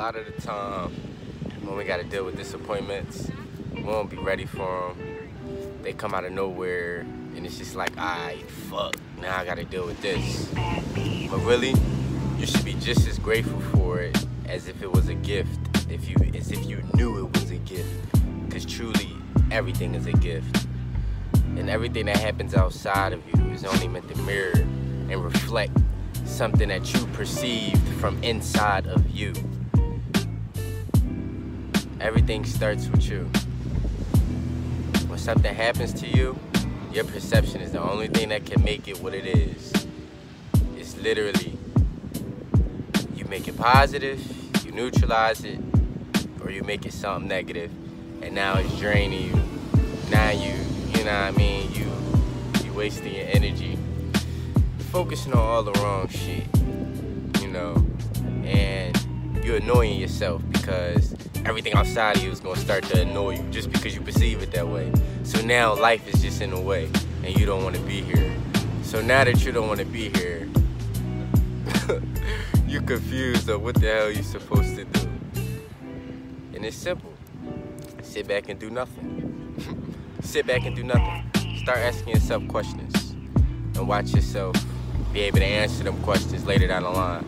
lot of the time, when we gotta deal with disappointments, we won't be ready for them. They come out of nowhere, and it's just like, alright, fuck, now I gotta deal with this. But really, you should be just as grateful for it as if it was a gift, if you as if you knew it was a gift. Because truly, everything is a gift. And everything that happens outside of you is only meant to mirror and reflect something that you perceived from inside of you. Everything starts with you. When something happens to you, your perception is the only thing that can make it what it is. It's literally you make it positive, you neutralize it, or you make it something negative, and now it's draining you. Now you, you know what I mean, you you wasting your energy. Focusing on all the wrong shit, you know, and you're annoying yourself because everything outside of you is gonna start to annoy you just because you perceive it that way. So now life is just in the way, and you don't want to be here. So now that you don't want to be here, you're confused of what the hell you're supposed to do. And it's simple. Sit back and do nothing. Sit back and do nothing. Start asking yourself questions and watch yourself be able to answer them questions later down the line.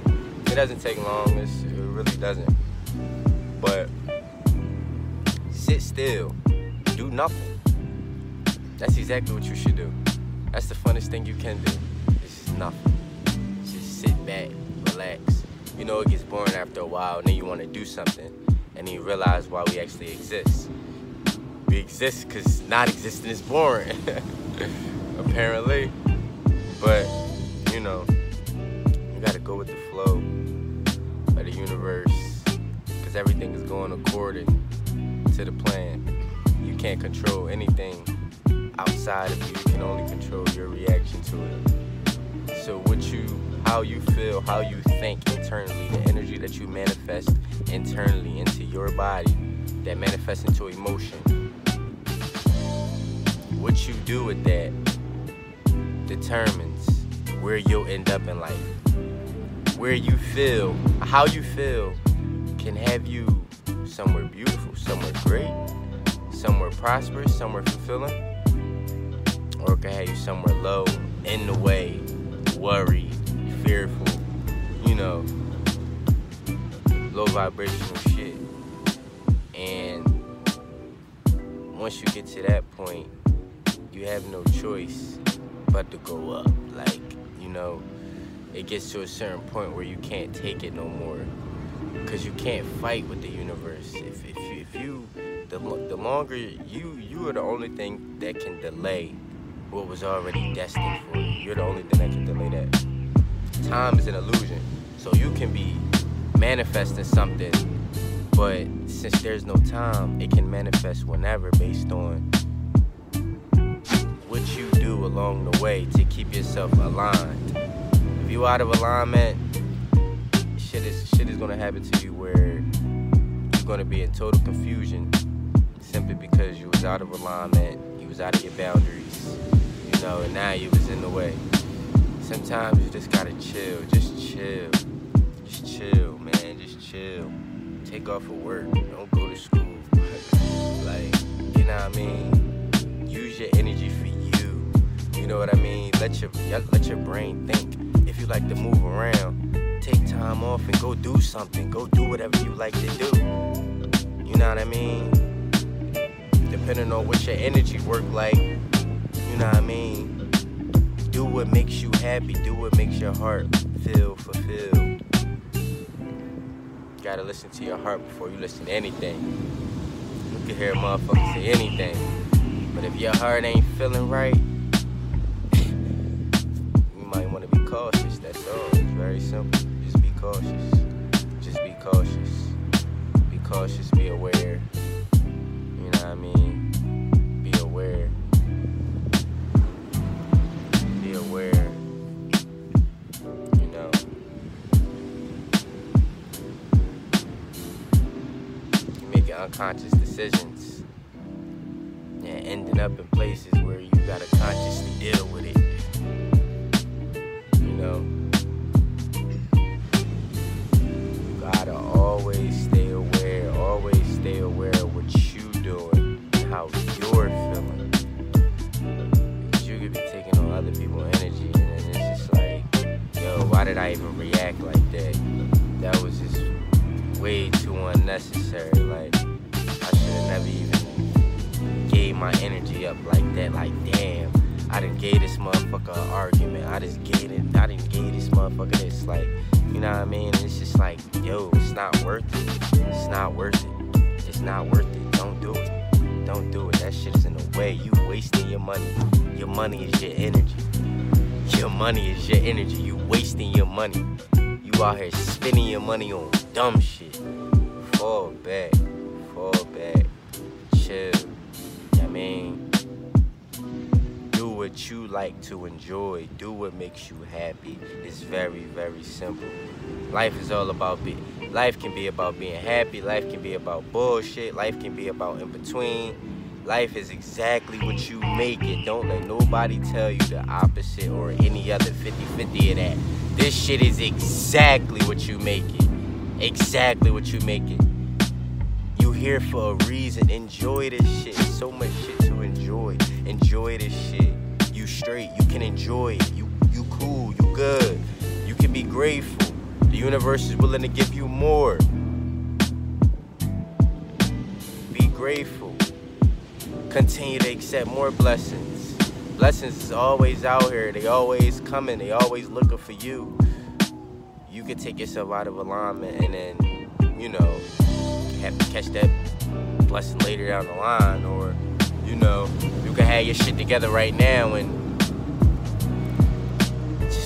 It doesn't take long, it's, it really doesn't. But sit still, do nothing. That's exactly what you should do. That's the funnest thing you can do. It's just nothing. Just sit back, relax. You know it gets boring after a while, and then you want to do something, and then you realize why we actually exist. We exist because not existing is boring, apparently. But you know, you gotta go with the flow universe, because everything is going according to the plan. You can't control anything outside of you. You can only control your reaction to it. So what you, how you feel, how you think internally, the energy that you manifest internally into your body, that manifests into emotion. What you do with that determines where you'll end up in life. Where you feel, how you feel, can have you somewhere beautiful, somewhere great, somewhere prosperous, somewhere fulfilling, or can have you somewhere low, in the way, worried, fearful, you know, low vibrational shit. And once you get to that point, you have no choice but to go up. Like, you know, it gets to a certain point where you can't take it no more. Because you can't fight with the universe. If, if you, if you the, the longer you, you are the only thing that can delay what was already destined for you. You're the only thing that can delay that. Time is an illusion. So you can be manifesting something, but since there's no time, it can manifest whenever based on what you do along the way to keep yourself aligned. You out of alignment, shit is shit is gonna happen to you where you're gonna be in total confusion simply because you was out of alignment, you was out of your boundaries, you know, and now you was in the way. Sometimes you just gotta chill, just chill, just chill, man, just chill. Take off of work, don't go to school. like, you know what I mean? Use your energy for you. You know what I mean? Let your let your brain think. You like to move around, take time off and go do something. Go do whatever you like to do. You know what I mean? Depending on what your energy work like, you know what I mean? Do what makes you happy. Do what makes your heart feel fulfilled. Gotta listen to your heart before you listen to anything. You can hear a motherfucker say anything. But if your heart ain't feeling right, cautious. That's all. It's very simple. Just be cautious. Just be cautious. Be cautious. Be aware. You know what I mean? Be aware. Be aware. You know. You making unconscious decisions and ending up in places where you gotta consciously deal with it. Gave this motherfucker an argument. I just gave it. I didn't gave this motherfucker this. Like, you know what I mean? It's just like, yo, it's not worth it. It's not worth it. It's not worth it. Don't do it. Don't do it. That shit is in the way. You wasting your money. Your money is your energy. Your money is your energy. You wasting your money. You out here spending your money on dumb shit. Fall back. Fall back. Chill. I mean, what you like to enjoy. Do what makes you happy. It's very, very simple. Life is all about being. Life can be about being happy. Life can be about bullshit. Life can be about in between. Life is exactly what you make it. Don't let nobody tell you the opposite or any other 50-50 of that. This shit is exactly what you make it. Exactly what you make it. You here for a reason. Enjoy this shit. So much shit to enjoy. Enjoy this shit. Straight. You can enjoy it. You you cool. You good. You can be grateful. The universe is willing to give you more. Be grateful. Continue to accept more blessings. Blessings is always out here. They always coming. They always looking for you. You can take yourself out of alignment and then, you know, have to catch that blessing later down the line, or you know, you can have your shit together right now and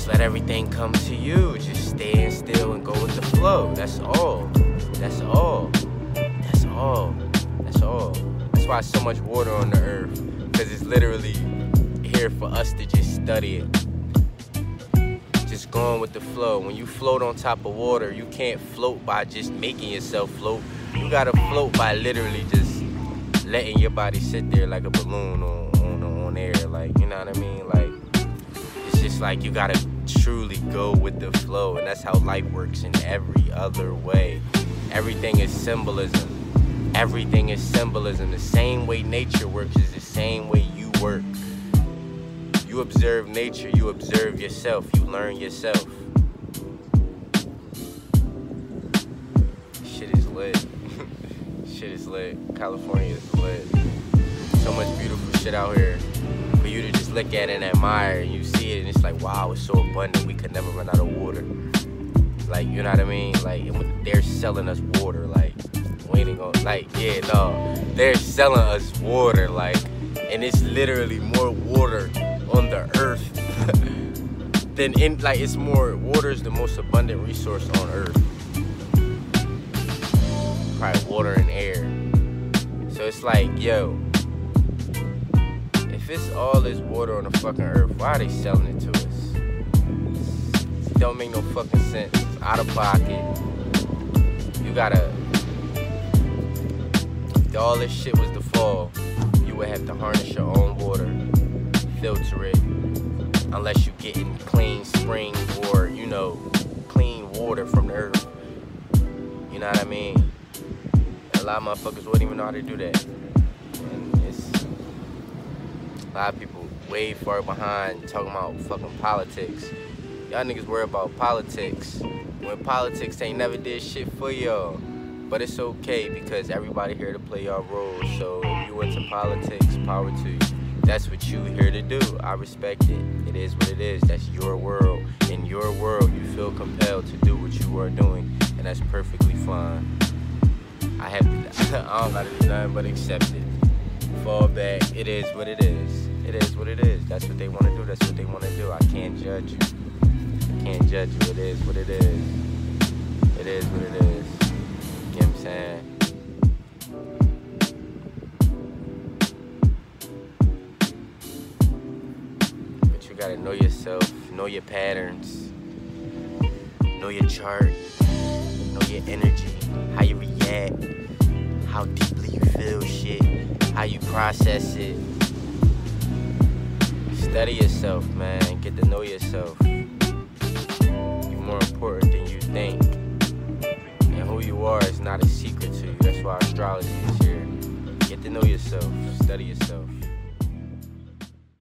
let everything come to you. Just stand still and go with the flow. That's all. That's all. That's all. That's all. That's why so much water on the earth, because it's literally here for us to just study it just going with the flow. When you float on top of water, you can't float by just making yourself float. You gotta float by literally just letting your body sit there like a balloon on on, on air. Like you know what I mean? Like it's just like you gotta truly go with the flow, and that's how life works in every other way. Everything is symbolism. Everything is symbolism. The same way nature works is the same way you work. You observe nature, you observe yourself, you learn yourself. Shit is lit. shit is lit. California is lit. So much beautiful shit out here for you to just look at and admire. And you see it and it's like, wow, it's so abundant. We could never run out of water. Like, you know what I mean? Like, they're selling us water. Like, waiting on, like, yeah, no. They're selling us water. Like, and it's literally more water on the earth than in like it's more water is the most abundant resource on earth probably water and air so it's like yo if it's all this water on the fucking earth why are they selling it to us it don't make no fucking sense out of pocket you gotta if all this shit was to fall you would have to harness your own water filter it unless you're getting clean spring or you know clean water from the earth. You know what I mean? A lot of motherfuckers wouldn't even know how to do that. And a lot of people way far behind talking about fucking politics. Y'all niggas worry about politics when politics ain't never did shit for y'all. But it's okay because everybody here to play y'all role. So if you into politics, power to you that's what you here to do. I respect it. It is what it is. That's your world. In your world, you feel compelled to do what you are doing, and that's perfectly fine. I have to, I don't gotta do nothing but accept it. Fall back. It is what it is. It is what it is. That's what they want to do. That's what they want to do. I can't judge you. I can't judge you. It is what it is. It is what it is. You know what I'm saying? But you gotta know yourself, know your patterns, know your chart, know your energy, how you react, how deeply you feel shit, how you process it. Study yourself, man. Get to know yourself. You're more important than you think. And who you are is not a secret to you. That's why astrology is here. Get to know yourself, study yourself.